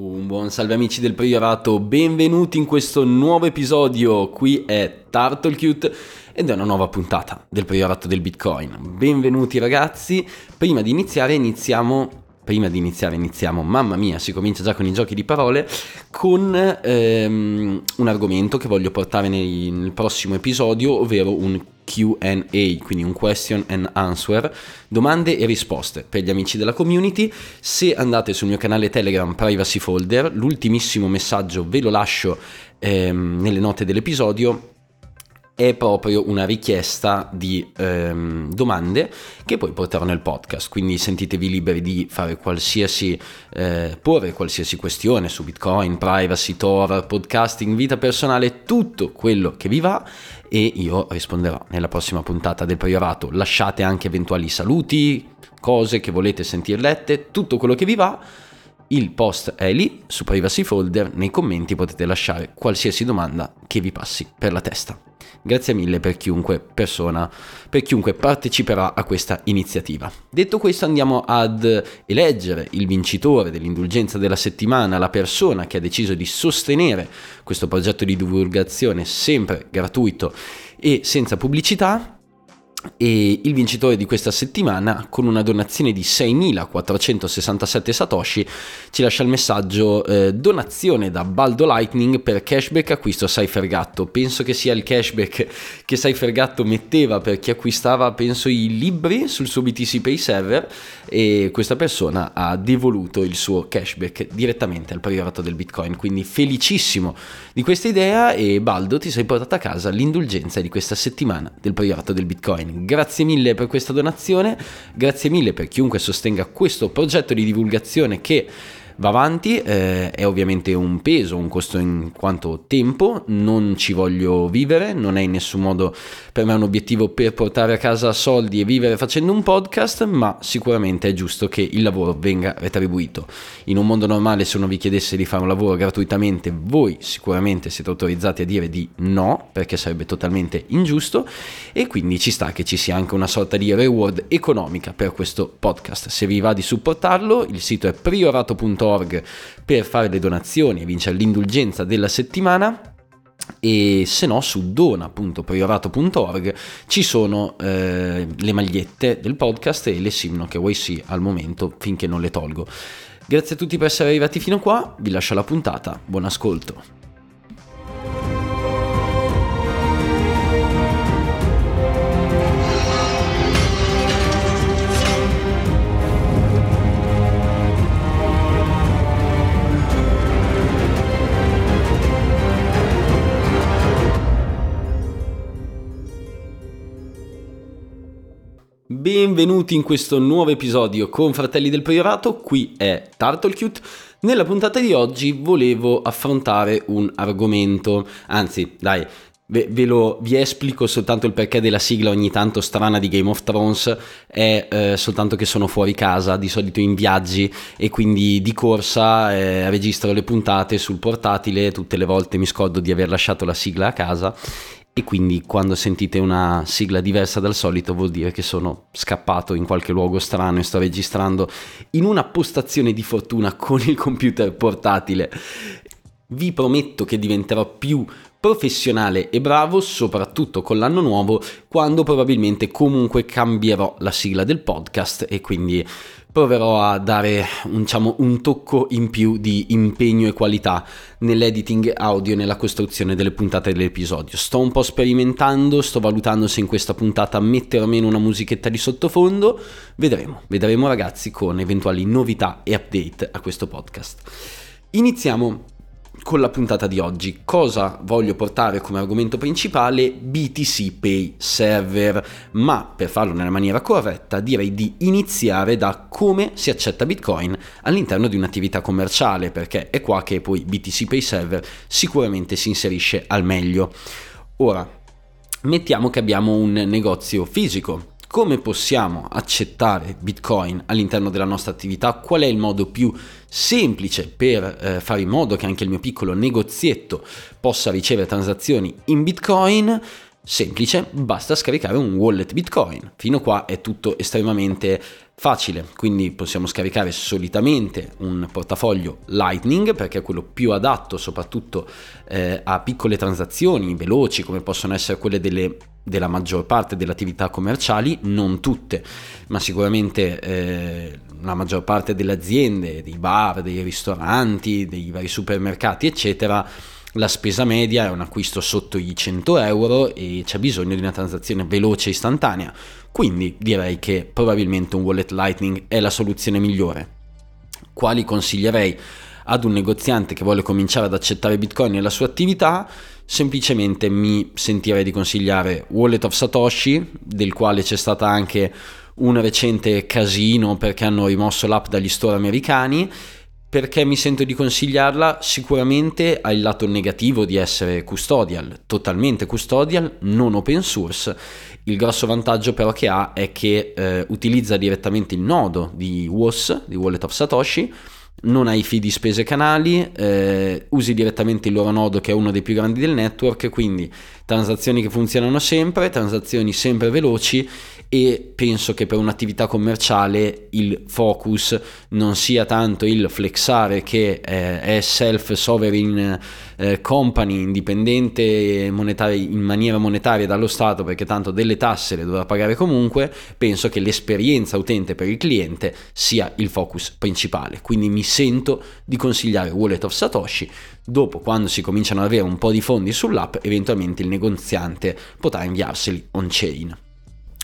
Un buon salve amici del Priorato, benvenuti in questo nuovo episodio, qui è Turtlecute ed è una nuova puntata del Priorato del Bitcoin. Benvenuti ragazzi, prima di iniziare iniziamo prima di iniziare iniziamo, mamma mia, si comincia già con i giochi di parole, con ehm, un argomento che voglio portare nel prossimo episodio, ovvero un QA, quindi un question and answer, domande e risposte per gli amici della community. Se andate sul mio canale Telegram Privacy Folder, l'ultimissimo messaggio ve lo lascio ehm, nelle note dell'episodio. È proprio una richiesta di ehm, domande che poi porterò nel podcast, quindi sentitevi liberi di fare qualsiasi, eh, porre qualsiasi questione su Bitcoin, privacy, Tor, podcasting, vita personale, tutto quello che vi va e io risponderò nella prossima puntata del Priorato. Lasciate anche eventuali saluti, cose che volete sentir lette, tutto quello che vi va. Il post è lì su Privacy Folder, nei commenti potete lasciare qualsiasi domanda che vi passi per la testa. Grazie mille per chiunque persona, per chiunque parteciperà a questa iniziativa. Detto questo andiamo ad eleggere il vincitore dell'indulgenza della settimana, la persona che ha deciso di sostenere questo progetto di divulgazione sempre gratuito e senza pubblicità e il vincitore di questa settimana con una donazione di 6.467 satoshi ci lascia il messaggio eh, donazione da Baldo Lightning per cashback acquisto Cyphergatto penso che sia il cashback che Cyphergatto metteva per chi acquistava penso i libri sul suo BTC Pay server e questa persona ha devoluto il suo cashback direttamente al priorato del bitcoin. Quindi felicissimo di questa idea e Baldo ti sei portato a casa l'indulgenza di questa settimana del priorato del bitcoin Grazie mille per questa donazione, grazie mille per chiunque sostenga questo progetto di divulgazione che va avanti, eh, è ovviamente un peso, un costo in quanto tempo, non ci voglio vivere, non è in nessun modo per me un obiettivo per portare a casa soldi e vivere facendo un podcast, ma sicuramente è giusto che il lavoro venga retribuito. In un mondo normale se uno vi chiedesse di fare un lavoro gratuitamente, voi sicuramente siete autorizzati a dire di no, perché sarebbe totalmente ingiusto e quindi ci sta che ci sia anche una sorta di reward economica per questo podcast. Se vi va di supportarlo, il sito è priorato.org www.priorato.org per fare le donazioni e vincere l'indulgenza della settimana e se no su dona.priorato.org ci sono eh, le magliette del podcast e le simno che vuoi sì al momento finché non le tolgo. Grazie a tutti per essere arrivati fino a qua, vi lascio la puntata, buon ascolto. Benvenuti in questo nuovo episodio con Fratelli del Priorato, qui è Turtlecute. Nella puntata di oggi volevo affrontare un argomento, anzi dai, ve, ve lo, vi esplico soltanto il perché della sigla ogni tanto strana di Game of Thrones, è eh, soltanto che sono fuori casa, di solito in viaggi e quindi di corsa eh, registro le puntate sul portatile, tutte le volte mi scordo di aver lasciato la sigla a casa e quindi quando sentite una sigla diversa dal solito vuol dire che sono scappato in qualche luogo strano e sto registrando in una postazione di fortuna con il computer portatile. Vi prometto che diventerò più professionale e bravo, soprattutto con l'anno nuovo, quando probabilmente comunque cambierò la sigla del podcast e quindi proverò a dare un, diciamo, un tocco in più di impegno e qualità nell'editing audio e nella costruzione delle puntate dell'episodio. Sto un po' sperimentando, sto valutando se in questa puntata mettere o meno una musichetta di sottofondo, vedremo, vedremo ragazzi con eventuali novità e update a questo podcast. Iniziamo con la puntata di oggi. Cosa voglio portare come argomento principale? BTC Pay Server, ma per farlo nella maniera corretta direi di iniziare da come si accetta Bitcoin all'interno di un'attività commerciale, perché è qua che poi BTC Pay Server sicuramente si inserisce al meglio. Ora, mettiamo che abbiamo un negozio fisico come possiamo accettare Bitcoin all'interno della nostra attività, qual è il modo più semplice per eh, fare in modo che anche il mio piccolo negozietto possa ricevere transazioni in Bitcoin. Semplice, basta scaricare un wallet Bitcoin. Fino a qua è tutto estremamente facile, quindi possiamo scaricare solitamente un portafoglio Lightning perché è quello più adatto soprattutto eh, a piccole transazioni veloci come possono essere quelle delle, della maggior parte delle attività commerciali, non tutte, ma sicuramente eh, la maggior parte delle aziende, dei bar, dei ristoranti, dei vari supermercati eccetera la spesa media è un acquisto sotto i 100 euro e c'è bisogno di una transazione veloce e istantanea, quindi direi che probabilmente un wallet Lightning è la soluzione migliore. Quali consiglierei ad un negoziante che vuole cominciare ad accettare Bitcoin nella sua attività? Semplicemente mi sentirei di consigliare Wallet of Satoshi, del quale c'è stata anche un recente casino perché hanno rimosso l'app dagli store americani perché mi sento di consigliarla? Sicuramente ha il lato negativo di essere custodial, totalmente custodial, non open source. Il grosso vantaggio però che ha è che eh, utilizza direttamente il nodo di WOS, di Wallet of Satoshi, non hai fee di spese canali, eh, usi direttamente il loro nodo che è uno dei più grandi del network, quindi transazioni che funzionano sempre, transazioni sempre veloci e penso che per un'attività commerciale il focus non sia tanto il flexare che eh, è self-sovereign eh, company indipendente monetari, in maniera monetaria dallo Stato perché tanto delle tasse le dovrà pagare comunque, penso che l'esperienza utente per il cliente sia il focus principale. Quindi mi sento di consigliare Wallet of Satoshi. Dopo, quando si cominciano ad avere un po' di fondi sull'app, eventualmente il negoziante potrà inviarseli on-chain.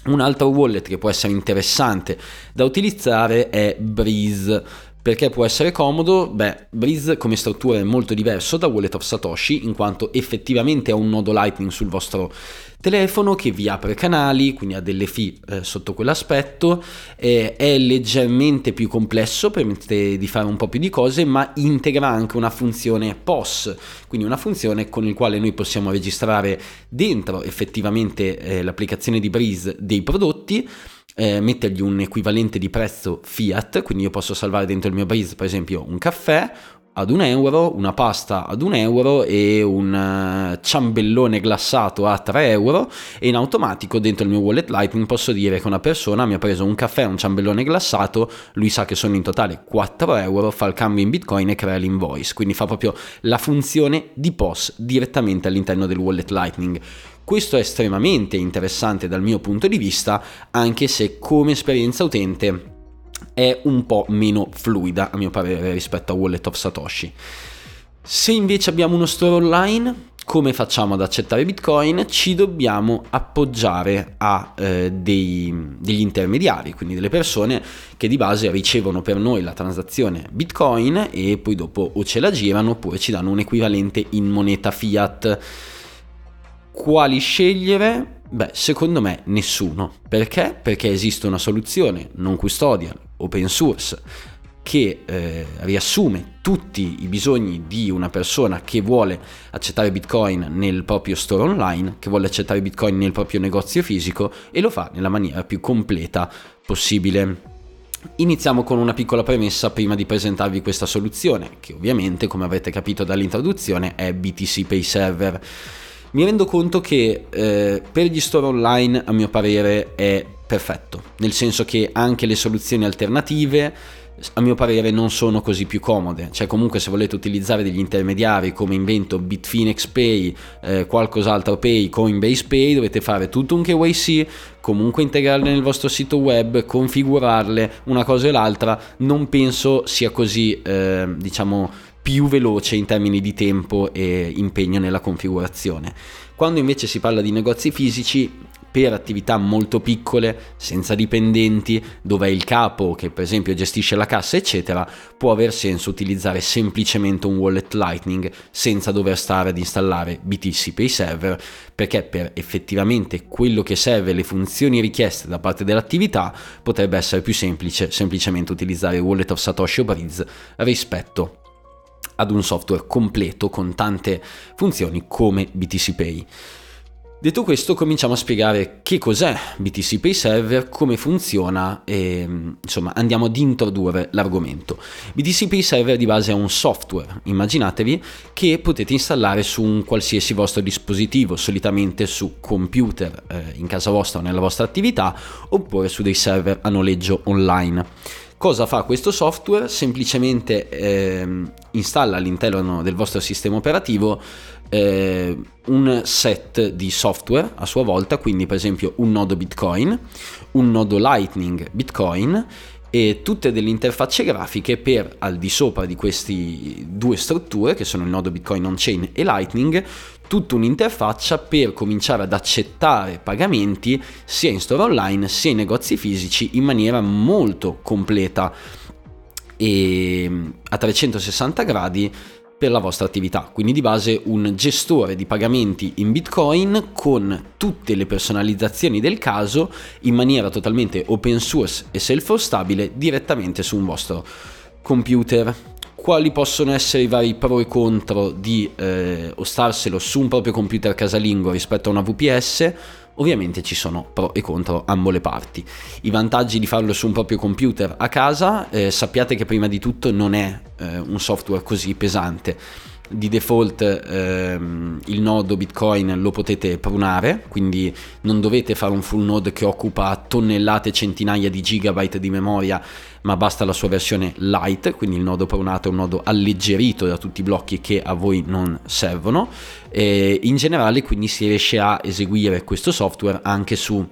Un altro wallet che può essere interessante da utilizzare è Breeze. Perché può essere comodo? Beh, Breeze come struttura è molto diverso da Wallet of Satoshi in quanto effettivamente ha un nodo Lightning sul vostro telefono che vi apre canali, quindi ha delle fee eh, sotto quell'aspetto, eh, è leggermente più complesso, permette di fare un po' più di cose, ma integra anche una funzione POS, quindi una funzione con la quale noi possiamo registrare dentro effettivamente eh, l'applicazione di Breeze dei prodotti, eh, mettergli un equivalente di prezzo fiat, quindi io posso salvare dentro il mio Breeze per esempio un caffè, ad un euro, una pasta ad un euro e un eh, ciambellone glassato a 3 euro e in automatico dentro il mio wallet Lightning posso dire che una persona mi ha preso un caffè un ciambellone glassato, lui sa che sono in totale 4 euro, fa il cambio in bitcoin e crea l'invoice, quindi fa proprio la funzione di POS direttamente all'interno del wallet Lightning. Questo è estremamente interessante dal mio punto di vista, anche se come esperienza utente è un po' meno fluida a mio parere rispetto a Wallet of Satoshi. Se invece abbiamo uno store online, come facciamo ad accettare Bitcoin? Ci dobbiamo appoggiare a eh, dei, degli intermediari, quindi delle persone che di base ricevono per noi la transazione Bitcoin e poi dopo o ce la girano oppure ci danno un equivalente in moneta fiat. Quali scegliere? Beh, secondo me nessuno. Perché? Perché esiste una soluzione non custodial, open source, che eh, riassume tutti i bisogni di una persona che vuole accettare Bitcoin nel proprio store online, che vuole accettare Bitcoin nel proprio negozio fisico e lo fa nella maniera più completa possibile. Iniziamo con una piccola premessa prima di presentarvi questa soluzione, che ovviamente, come avrete capito dall'introduzione, è BTC Pay Server mi rendo conto che eh, per gli store online a mio parere è perfetto, nel senso che anche le soluzioni alternative a mio parere non sono così più comode, cioè comunque se volete utilizzare degli intermediari come invento Bitfinex Pay, eh, qualcos'altro Pay, Coinbase Pay, dovete fare tutto un KYC, comunque integrarle nel vostro sito web, configurarle, una cosa e l'altra, non penso sia così, eh, diciamo, più veloce in termini di tempo e impegno nella configurazione. Quando invece si parla di negozi fisici, per attività molto piccole, senza dipendenti, dove è il capo che per esempio gestisce la cassa, eccetera, può aver senso utilizzare semplicemente un wallet Lightning senza dover stare ad installare BTC Pay Server, perché per effettivamente quello che serve, le funzioni richieste da parte dell'attività, potrebbe essere più semplice semplicemente utilizzare Wallet of Satoshi o Breeze rispetto ad un software completo con tante funzioni come BTC Pay. Detto questo, cominciamo a spiegare che cos'è BTC Pay Server, come funziona e insomma andiamo ad introdurre l'argomento. BTC Pay Server di base è un software, immaginatevi, che potete installare su un qualsiasi vostro dispositivo, solitamente su computer eh, in casa vostra o nella vostra attività, oppure su dei server a noleggio online. Cosa fa questo software? Semplicemente eh, installa all'interno del vostro sistema operativo eh, un set di software a sua volta, quindi per esempio un nodo Bitcoin, un nodo Lightning Bitcoin e tutte delle interfacce grafiche per al di sopra di queste due strutture che sono il nodo Bitcoin on-chain e Lightning tutta un'interfaccia per cominciare ad accettare pagamenti sia in store online sia in negozi fisici in maniera molto completa e a 360 gradi per la vostra attività. Quindi di base un gestore di pagamenti in Bitcoin con tutte le personalizzazioni del caso in maniera totalmente open source e self-hostabile direttamente su un vostro computer. Quali possono essere i vari pro e contro di eh, ostarselo su un proprio computer casalingo rispetto a una VPS? Ovviamente ci sono pro e contro ambo le parti. I vantaggi di farlo su un proprio computer a casa, eh, sappiate che prima di tutto non è eh, un software così pesante di default ehm, il nodo Bitcoin lo potete prunare, quindi non dovete fare un full node che occupa tonnellate, centinaia di gigabyte di memoria, ma basta la sua versione light, quindi il nodo prunato è un nodo alleggerito da tutti i blocchi che a voi non servono. E in generale quindi si riesce a eseguire questo software anche su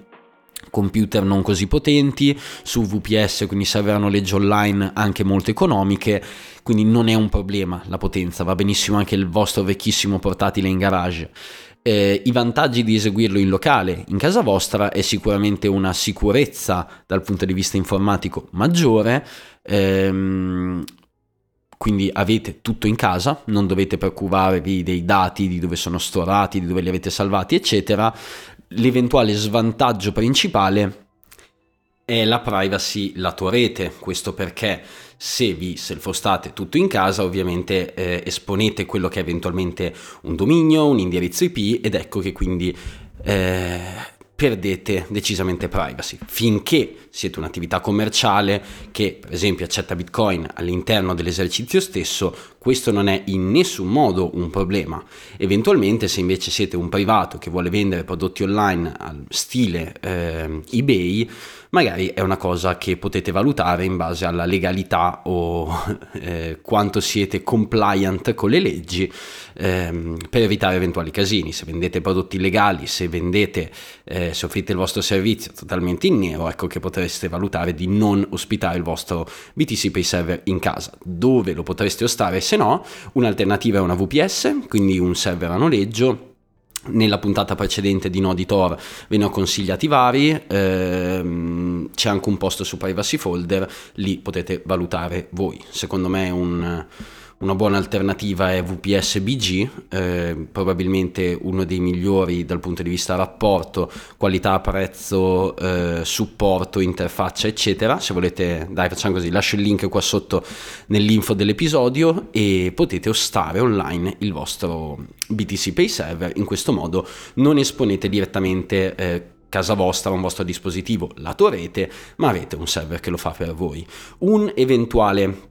computer non così potenti, su VPS, quindi server a noleggio online anche molto economiche, quindi non è un problema la potenza, va benissimo anche il vostro vecchissimo portatile in garage. Eh, I vantaggi di eseguirlo in locale, in casa vostra, è sicuramente una sicurezza dal punto di vista informatico maggiore. Ehm, quindi avete tutto in casa, non dovete preoccuparvi dei dati, di dove sono storati, di dove li avete salvati, eccetera l'eventuale svantaggio principale è la privacy lato rete, questo perché se vi self-hostate tutto in casa ovviamente eh, esponete quello che è eventualmente un dominio, un indirizzo IP ed ecco che quindi eh, perdete decisamente privacy. Finché siete un'attività commerciale che per esempio accetta Bitcoin all'interno dell'esercizio stesso, questo non è in nessun modo un problema. Eventualmente se invece siete un privato che vuole vendere prodotti online al stile eh, eBay, magari è una cosa che potete valutare in base alla legalità o eh, quanto siete compliant con le leggi ehm, per evitare eventuali casini. Se vendete prodotti illegali, se vendete, eh, se offrite il vostro servizio totalmente in nero, ecco che potreste valutare di non ospitare il vostro BTC Pay Server in casa. Dove lo potreste ostare se no? Un'alternativa è una VPS, quindi un server a noleggio nella puntata precedente di Nodi Tor ve ne ho consigliati vari, ehm, c'è anche un posto su Privacy Folder, lì potete valutare voi. Secondo me è un una buona alternativa è VPS BG, eh, probabilmente uno dei migliori dal punto di vista rapporto, qualità, prezzo, eh, supporto, interfaccia, eccetera. Se volete, dai, facciamo così, lascio il link qua sotto nell'info dell'episodio e potete ostare online il vostro BTC Pay Server. In questo modo non esponete direttamente eh, casa vostra, un vostro dispositivo lato rete, ma avete un server che lo fa per voi. Un eventuale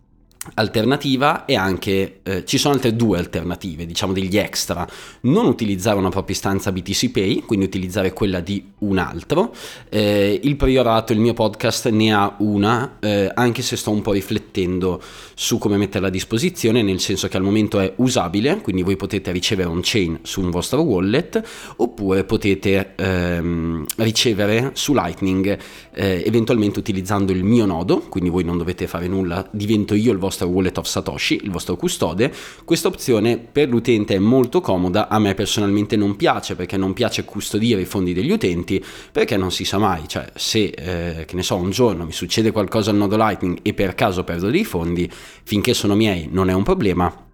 alternativa e anche eh, ci sono altre due alternative, diciamo degli extra, non utilizzare una propria istanza BTC Pay, quindi utilizzare quella di un altro. Eh, il priorato, il mio podcast ne ha una, eh, anche se sto un po' riflettendo su come metterla a disposizione, nel senso che al momento è usabile, quindi voi potete ricevere un chain su un vostro wallet oppure potete ehm, ricevere su Lightning eh, eventualmente utilizzando il mio nodo, quindi voi non dovete fare nulla, divento io il vostro wallet of Satoshi, il vostro custode, questa opzione per l'utente è molto comoda, a me personalmente non piace perché non piace custodire i fondi degli utenti, perché non si sa mai, cioè se eh, che ne so un giorno mi succede qualcosa al nodo Lightning e per caso perdo dei fondi, finché sono miei non è un problema,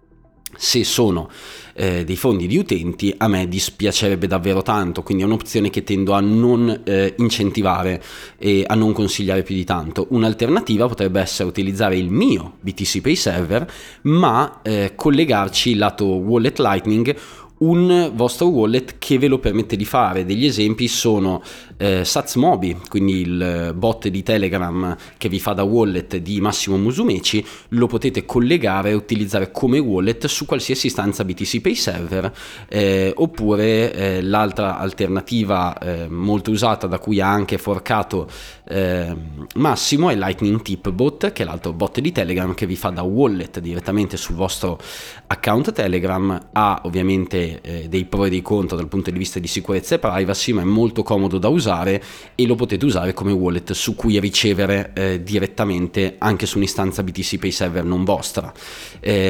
se sono eh, dei fondi di utenti a me dispiacerebbe davvero tanto, quindi è un'opzione che tendo a non eh, incentivare e a non consigliare più di tanto. Un'alternativa potrebbe essere utilizzare il mio BTC Pay Server, ma eh, collegarci lato Wallet Lightning un vostro wallet che ve lo permette di fare. Degli esempi sono eh, Satsmobi, quindi il bot di Telegram che vi fa da wallet di Massimo Musumeci, lo potete collegare e utilizzare come wallet su qualsiasi istanza BTC Pay Server, eh, oppure eh, l'altra alternativa eh, molto usata da cui ha anche forcato eh, Massimo è Lightning Tip Bot, che è l'altro bot di Telegram che vi fa da wallet direttamente sul vostro account Telegram, ha ovviamente eh, dei pro e dei contro dal punto di vista di sicurezza e privacy, ma è molto comodo da usare e lo potete usare come wallet su cui ricevere eh, direttamente anche su un'istanza BTC Pay Server non vostra.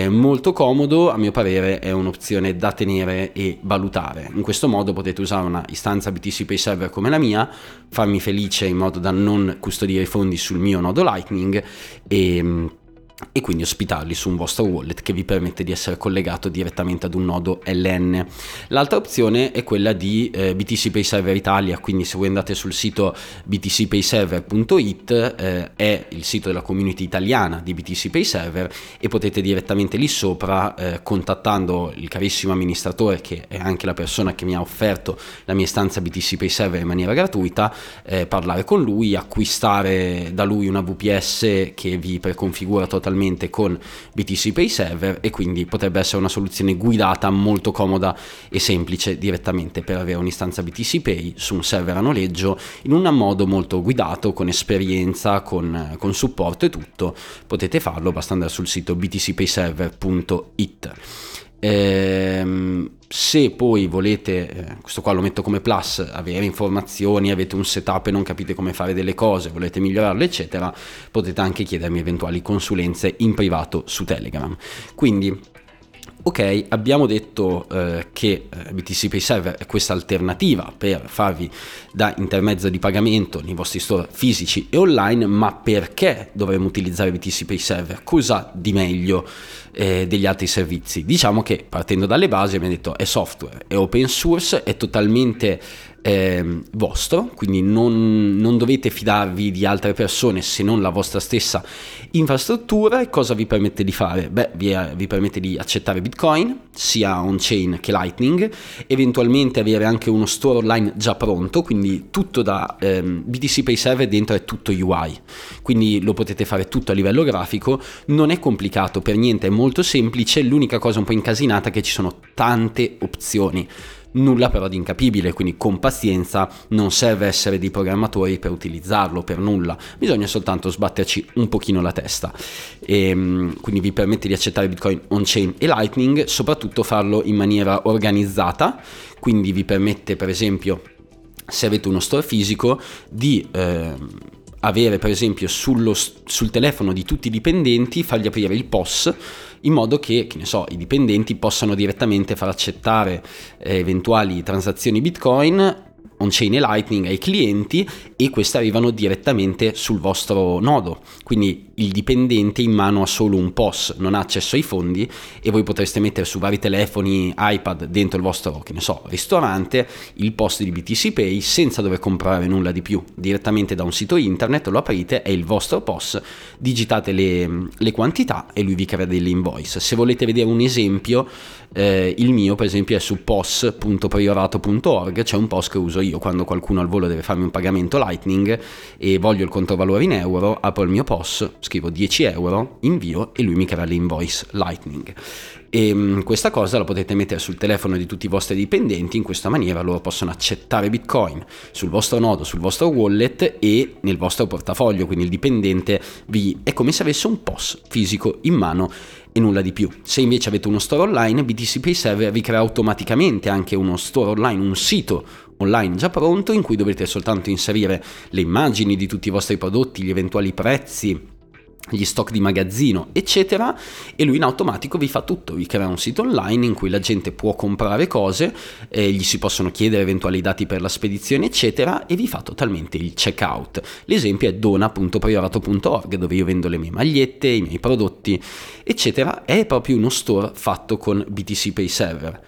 Molto comodo, a mio parere, è un'opzione da tenere e valutare. In questo modo potete usare una istanza BTC Pay Server come la mia, farmi felice in modo da non custodire i fondi sul mio nodo Lightning e e quindi ospitarli su un vostro wallet che vi permette di essere collegato direttamente ad un nodo LN. L'altra opzione è quella di eh, BTC Pay Server Italia, quindi se voi andate sul sito btcpayserver.it eh, è il sito della community italiana di BTC Pay Server e potete direttamente lì sopra eh, contattando il carissimo amministratore che è anche la persona che mi ha offerto la mia stanza BTC Pay Server in maniera gratuita, eh, parlare con lui, acquistare da lui una VPS che vi preconfigura totalmente totalmente con BTC Pay Server e quindi potrebbe essere una soluzione guidata molto comoda e semplice direttamente per avere un'istanza BTC Pay su un server a noleggio in un modo molto guidato, con esperienza, con, con supporto e tutto. Potete farlo, basta andare sul sito btcpayserver.it. Ehm, se poi volete, eh, questo qua lo metto come plus, avere informazioni, avete un setup e non capite come fare delle cose, volete migliorarle, eccetera, potete anche chiedermi eventuali consulenze in privato su Telegram. Quindi ok, abbiamo detto eh, che eh, BTC Pay Server è questa alternativa per farvi da intermezzo di pagamento nei vostri store fisici e online, ma perché dovremmo utilizzare BTC Pay Server? Cosa di meglio eh, degli altri servizi? Diciamo che partendo dalle basi abbiamo detto è software, è open source, è totalmente eh, vostro, quindi non, non, dovete fidarvi di altre persone se non la vostra stessa infrastruttura. E cosa vi permette di fare? Beh, vi, vi permette di accettare Bitcoin, sia on-chain che Lightning, eventualmente avere anche uno store online già pronto, quindi tutto da ehm, BTC Pay Server dentro è tutto UI, quindi lo potete fare tutto a livello grafico, non è complicato per niente, è molto semplice, l'unica cosa un po' incasinata è che ci sono tante opzioni. Nulla però di incapibile, quindi con pazienza non serve essere dei programmatori per utilizzarlo, per nulla, bisogna soltanto sbatterci un pochino la testa. E, ehm, quindi vi permette di accettare Bitcoin on-chain e Lightning, soprattutto farlo in maniera organizzata, quindi vi permette per esempio se avete uno store fisico di... Eh, avere per esempio sullo, sul telefono di tutti i dipendenti, fargli aprire il POS in modo che, che so, i dipendenti possano direttamente far accettare eh, eventuali transazioni Bitcoin on-chain e Lightning ai clienti e queste arrivano direttamente sul vostro nodo. Quindi il dipendente in mano ha solo un POS, non ha accesso ai fondi e voi potreste mettere su vari telefoni, iPad dentro il vostro, che ne so, ristorante il POS di BTC Pay senza dover comprare nulla di più. Direttamente da un sito internet lo aprite, è il vostro POS, digitate le, le quantità e lui vi crea delle invoice. Se volete vedere un esempio, eh, il mio per esempio è su pos.priorato.org, c'è un POS che uso io quando qualcuno al volo deve farmi un pagamento Lightning e voglio il controvalore in euro, apro il mio POS scrivo 10 euro, invio e lui mi crea l'invoice Lightning. E mm, questa cosa la potete mettere sul telefono di tutti i vostri dipendenti, in questa maniera loro possono accettare Bitcoin sul vostro nodo, sul vostro wallet e nel vostro portafoglio, quindi il dipendente vi è come se avesse un POS fisico in mano e nulla di più. Se invece avete uno store online, BTC Pay Server vi crea automaticamente anche uno store online, un sito online già pronto in cui dovete soltanto inserire le immagini di tutti i vostri prodotti, gli eventuali prezzi gli stock di magazzino, eccetera, e lui in automatico vi fa tutto, vi crea un sito online in cui la gente può comprare cose, eh, gli si possono chiedere eventuali dati per la spedizione, eccetera, e vi fa totalmente il checkout. L'esempio è dona.priorato.org, dove io vendo le mie magliette, i miei prodotti, eccetera, è proprio uno store fatto con BTC Pay Server.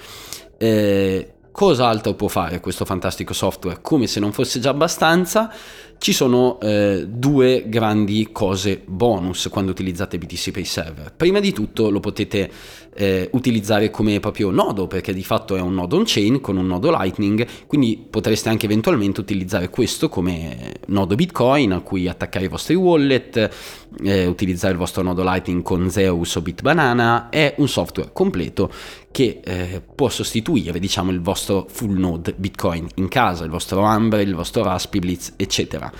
Eh, cosa altro può fare questo fantastico software? Come se non fosse già abbastanza, ci sono eh, due grandi cose bonus quando utilizzate BTC Pay Server. Prima di tutto lo potete eh, utilizzare come proprio nodo, perché di fatto è un nodo on-chain con un nodo Lightning, quindi potreste anche eventualmente utilizzare questo come nodo Bitcoin a cui attaccare i vostri wallet, eh, utilizzare il vostro nodo Lightning con Zeus o Bitbanana. È un software completo che eh, può sostituire diciamo il vostro full node Bitcoin in casa, il vostro Umbrel, il vostro Raspberry eccetera.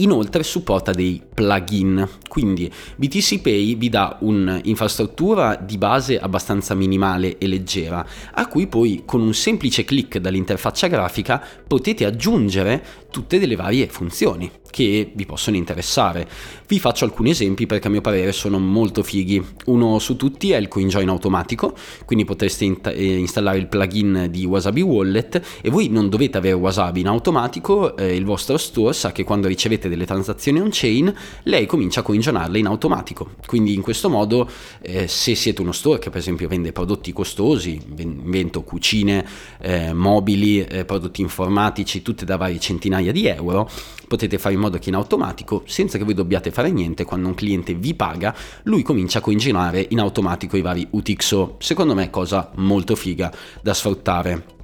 Inoltre supporta dei plugin, quindi BTC Pay vi dà un'infrastruttura di base abbastanza minimale e leggera, a cui poi con un semplice clic dall'interfaccia grafica potete aggiungere tutte delle varie funzioni che vi possono interessare. Vi faccio alcuni esempi perché a mio parere sono molto fighi. Uno su tutti è il CoinJoin automatico, quindi potreste in- eh, installare il plugin di Wasabi Wallet e voi non dovete avere Wasabi in automatico, eh, il vostro store sa che quando ricevete delle transazioni on-chain lei comincia a coinjonarle in automatico. Quindi in questo modo eh, se siete uno store che per esempio vende prodotti costosi, invento cucine, eh, mobili, eh, prodotti informatici, tutte da varie centinaia di euro, potete fare in modo che in automatico, senza che voi dobbiate fare niente, quando un cliente vi paga, lui comincia a coinginare in automatico i vari UTXO. Secondo me è cosa molto figa da sfruttare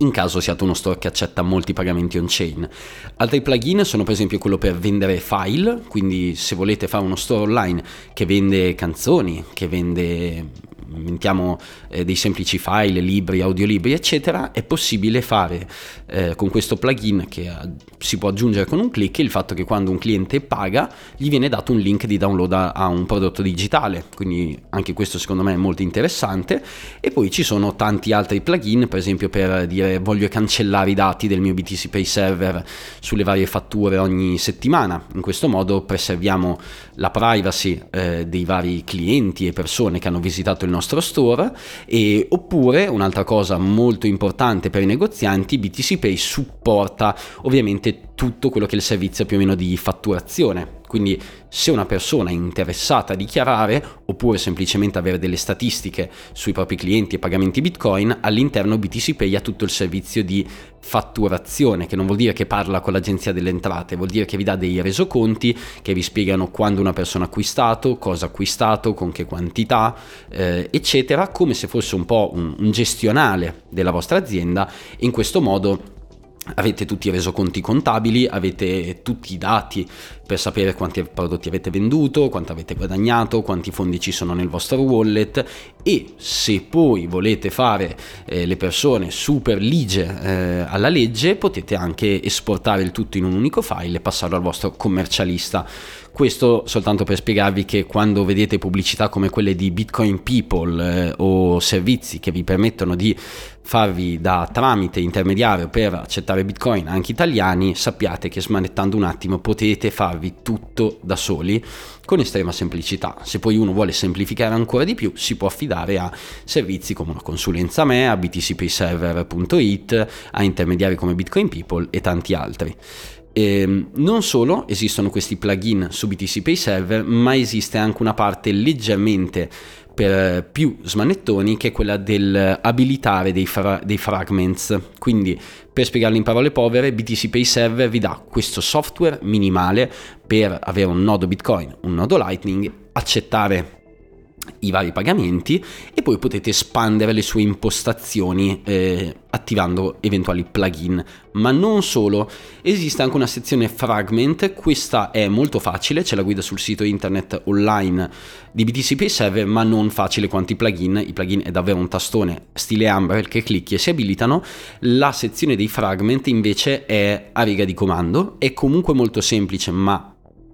in caso siate uno store che accetta molti pagamenti on-chain. Altri plugin sono per esempio quello per vendere file, quindi se volete fare uno store online che vende canzoni, che vende inventiamo eh, dei semplici file, libri, audiolibri, eccetera, è possibile fare eh, con questo plugin che eh, si può aggiungere con un clic il fatto che quando un cliente paga gli viene dato un link di download a, a un prodotto digitale, quindi anche questo secondo me è molto interessante. E poi ci sono tanti altri plugin, per esempio per dire voglio cancellare i dati del mio BTC Pay server sulle varie fatture ogni settimana. In questo modo preserviamo la privacy eh, dei vari clienti e persone che hanno visitato il nostro nostro store e, oppure un'altra cosa molto importante per i negozianti, BTC Pay supporta ovviamente tutto quello che è il servizio più o meno di fatturazione. Quindi se una persona è interessata a dichiarare oppure semplicemente avere delle statistiche sui propri clienti e pagamenti Bitcoin, all'interno BTC Pay ha tutto il servizio di fatturazione, che non vuol dire che parla con l'agenzia delle entrate, vuol dire che vi dà dei resoconti che vi spiegano quando una persona ha acquistato, cosa ha acquistato, con che quantità, eh, eccetera, come se fosse un po' un, un gestionale della vostra azienda. In questo modo avete tutti i resoconti contabili, avete tutti i dati per sapere quanti prodotti avete venduto, quanto avete guadagnato, quanti fondi ci sono nel vostro wallet e se poi volete fare eh, le persone super lige eh, alla legge potete anche esportare il tutto in un unico file e passarlo al vostro commercialista. Questo soltanto per spiegarvi che quando vedete pubblicità come quelle di Bitcoin People eh, o servizi che vi permettono di farvi da tramite intermediario per accettare Bitcoin anche italiani, sappiate che smanettando un attimo potete farvi tutto da soli con estrema semplicità. Se poi uno vuole semplificare ancora di più, si può affidare a servizi come una consulenza a me, a btcpayserver.it, a intermediari come Bitcoin People e tanti altri. E ehm, non solo esistono questi plugin su BTC Pay Server, ma esiste anche una parte leggermente per più smanettoni che è quella dell'abilitare dei, fra- dei fragments. Quindi, per spiegarlo in parole povere, BTC Pay Server vi dà questo software minimale per avere un nodo Bitcoin, un nodo Lightning, accettare i vari pagamenti e poi potete espandere le sue impostazioni eh, attivando eventuali plugin. Ma non solo, esiste anche una sezione fragment, questa è molto facile, c'è la guida sul sito internet online di BTC Pay Server, ma non facile quanto i plugin. I plugin è davvero un tastone stile Umbrel che clicchi e si abilitano. La sezione dei fragment invece è a riga di comando, è comunque molto semplice, ma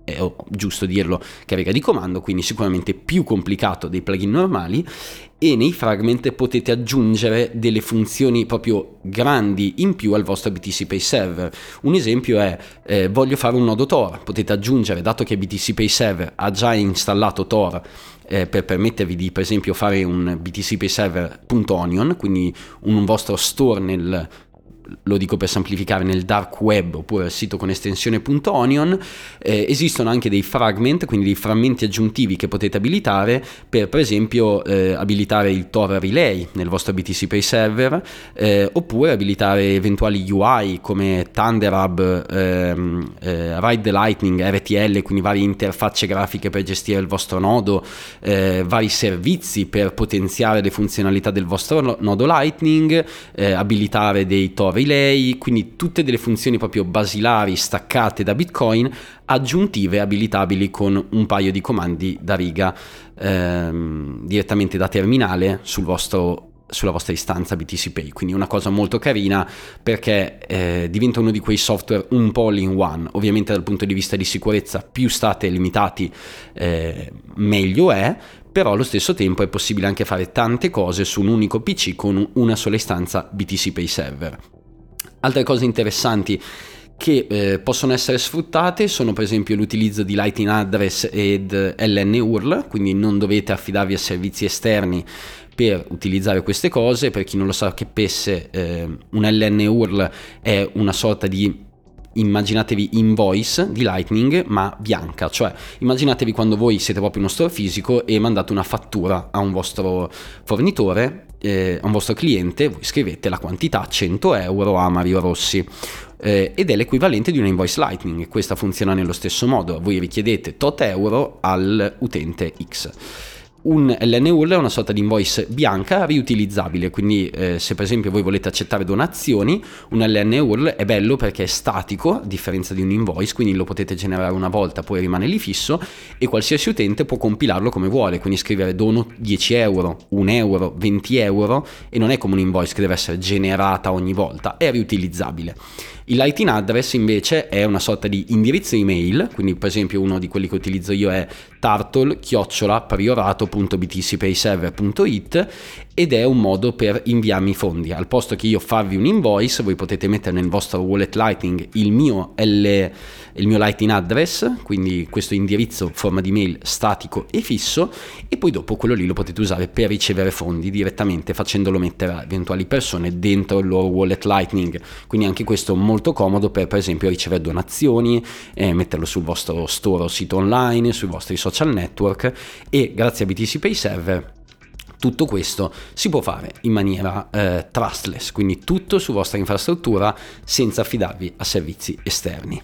è giusto dirlo riga di comando, quindi sicuramente più complicato dei plugin normali e nei fragment potete aggiungere delle funzioni proprio grandi in più al vostro BTC Pay Server. Un esempio è eh, voglio fare un nodo Tor, potete aggiungere, dato che BTC Pay Server ha già installato Tor eh, per permettervi di per esempio fare un BTC Pay Server.onion, quindi un vostro store nel lo dico per semplificare, nel dark web oppure al sito con estensione.onion, eh, esistono anche dei fragment, quindi dei frammenti aggiuntivi che potete abilitare per per esempio eh, abilitare il Tor Relay nel vostro BTC Pay Server eh, oppure abilitare eventuali UI come ThunderHub, ehm, eh, Ride the Lightning, RTL, quindi varie interfacce grafiche per gestire il vostro nodo, eh, vari servizi per potenziare le funzionalità del vostro nodo Lightning, eh, abilitare dei Tor Relay, quindi tutte delle funzioni proprio basilari staccate da Bitcoin, aggiuntive abilitabili con un paio di comandi da riga ehm, direttamente da terminale sul vostro sulla vostra istanza BTC Pay, quindi una cosa molto carina perché eh, diventa uno di quei software un po' all in one, ovviamente dal punto di vista di sicurezza più state limitati eh, meglio è, però allo stesso tempo è possibile anche fare tante cose su un unico PC con una sola istanza BTC Pay Server. Altre cose interessanti che eh, possono essere sfruttate sono per esempio l'utilizzo di Lightning Address ed LN URL, quindi non dovete affidarvi a servizi esterni per utilizzare queste cose. Per chi non lo sapesse, eh, un LN URL è una sorta di immaginatevi invoice di Lightning ma bianca, cioè immaginatevi quando voi siete proprio uno store fisico e mandate una fattura a un vostro fornitore, eh, a un vostro cliente, voi scrivete la quantità 100 euro a Mario Rossi. Eh, ed è l'equivalente di una invoice Lightning, questa funziona nello stesso modo, voi richiedete tot euro all'utente X un LNURL è una sorta di invoice bianca riutilizzabile, quindi eh, se per esempio voi volete accettare donazioni, un LNURL è bello perché è statico, a differenza di un invoice, quindi lo potete generare una volta, poi rimane lì fisso e qualsiasi utente può compilarlo come vuole, quindi scrivere dono 10 euro, 1 euro, 20 euro e non è come un invoice che deve essere generata ogni volta, è riutilizzabile. Il Lightning Address invece è una sorta di indirizzo email, quindi per esempio uno di quelli che utilizzo io è turtle-priorato.btcpayserver.it ed è un modo per inviarmi fondi. Al posto che io farvi un invoice, voi potete mettere nel vostro wallet Lightning il mio, L, il mio Lightning address, quindi questo indirizzo forma di mail statico e fisso, e poi dopo quello lì lo potete usare per ricevere fondi direttamente facendolo mettere a eventuali persone dentro il loro wallet Lightning. Quindi anche questo molto comodo per per esempio ricevere donazioni, eh, metterlo sul vostro store o sito online, sui vostri social network e grazie a BTC Pay Server tutto questo si può fare in maniera eh, trustless, quindi tutto su vostra infrastruttura senza affidarvi a servizi esterni.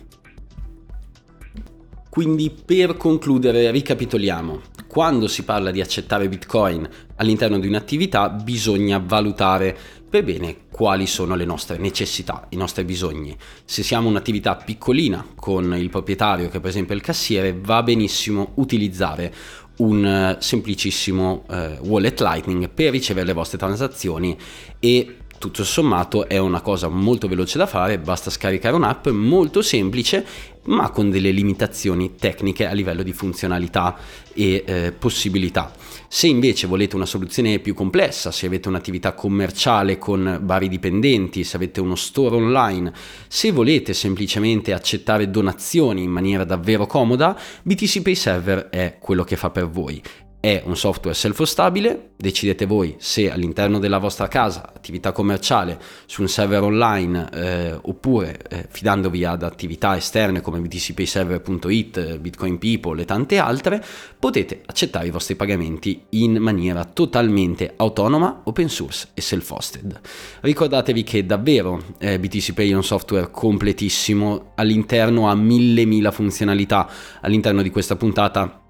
Quindi per concludere ricapitoliamo, quando si parla di accettare Bitcoin all'interno di un'attività bisogna valutare per bene quali sono le nostre necessità, i nostri bisogni. Se siamo un'attività piccolina con il proprietario che per esempio è il cassiere, va benissimo utilizzare un eh, semplicissimo eh, wallet Lightning per ricevere le vostre transazioni e tutto sommato è una cosa molto veloce da fare, basta scaricare un'app molto semplice ma con delle limitazioni tecniche a livello di funzionalità e eh, possibilità. Se invece volete una soluzione più complessa, se avete un'attività commerciale con vari dipendenti, se avete uno store online, se volete semplicemente accettare donazioni in maniera davvero comoda, BTC Pay Server è quello che fa per voi è un software self-hostabile, decidete voi se all'interno della vostra casa, attività commerciale, su un server online eh, oppure eh, fidandovi ad attività esterne come btcpayserver.it, Bitcoin People e tante altre, potete accettare i vostri pagamenti in maniera totalmente autonoma, open source e self-hosted. Ricordatevi che davvero eh, BTC Pay è un software completissimo, all'interno ha mille mila funzionalità, all'interno di questa puntata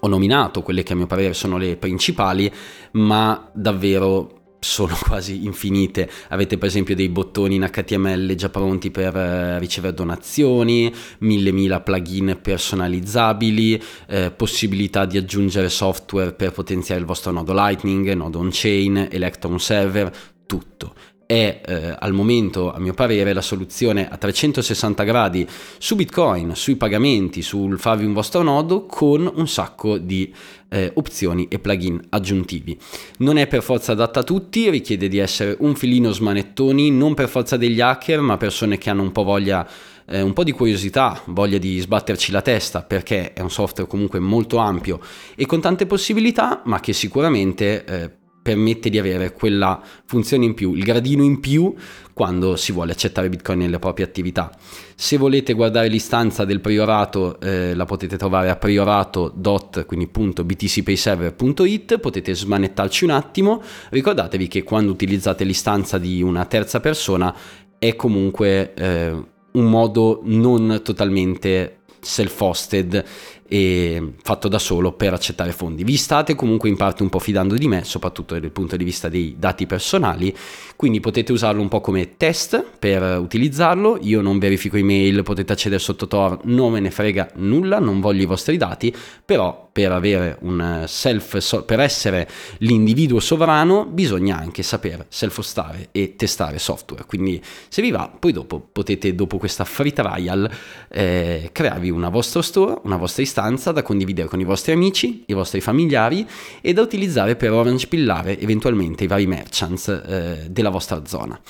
ho nominato quelle che a mio parere sono le principali, ma davvero sono quasi infinite. Avete per esempio dei bottoni in HTML già pronti per eh, ricevere donazioni, mille mila plugin personalizzabili, eh, possibilità di aggiungere software per potenziare il vostro nodo Lightning, nodo on-chain, Electron Server, tutto è eh, al momento, a mio parere, la soluzione a 360 gradi su Bitcoin, sui pagamenti, sul farvi un vostro nodo con un sacco di eh, opzioni e plugin aggiuntivi. Non è per forza adatta a tutti, richiede di essere un filino smanettoni, non per forza degli hacker, ma persone che hanno un po' voglia eh, un po' di curiosità, voglia di sbatterci la testa perché è un software comunque molto ampio e con tante possibilità, ma che sicuramente eh, permette di avere quella funzione in più, il gradino in più quando si vuole accettare Bitcoin nelle proprie attività. Se volete guardare l'istanza del priorato eh, la potete trovare a priorato.btcpayserver.it, potete smanettarci un attimo, ricordatevi che quando utilizzate l'istanza di una terza persona è comunque eh, un modo non totalmente self-hosted e fatto da solo per accettare fondi. Vi state comunque in parte un po' fidando di me, soprattutto dal punto di vista dei dati personali, quindi potete usarlo un po' come test per utilizzarlo. Io non verifico email, potete accedere sotto Tor, non me ne frega nulla, non voglio i vostri dati, però per avere un self per essere l'individuo sovrano bisogna anche saper self-hostare e testare software. Quindi se vi va, poi dopo potete dopo questa free trial eh, crearvi una vostra store, una vostra istanza istanza da condividere con i vostri amici, i vostri familiari e da utilizzare per orange pillare eventualmente i vari merchants eh, della vostra zona.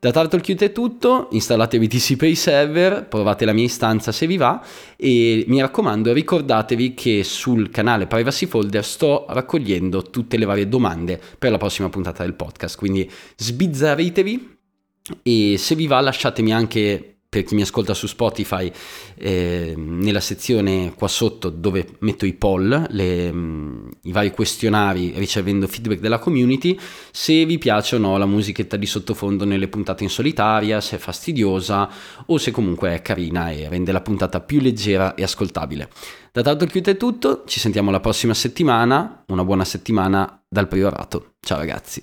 Da TurtleCute è tutto, installate BTC Pay Server, provate la mia istanza se vi va e mi raccomando ricordatevi che sul canale Privacy Folder sto raccogliendo tutte le varie domande per la prossima puntata del podcast, quindi sbizzarritevi e se vi va lasciatemi anche per chi mi ascolta su Spotify, eh, nella sezione qua sotto dove metto i poll, le, mh, i vari questionari ricevendo feedback della community, se vi piace o no la musichetta di sottofondo nelle puntate in solitaria, se è fastidiosa o se comunque è carina e rende la puntata più leggera e ascoltabile. Da chiude è tutto, ci sentiamo la prossima settimana, una buona settimana dal priorato. Ciao ragazzi.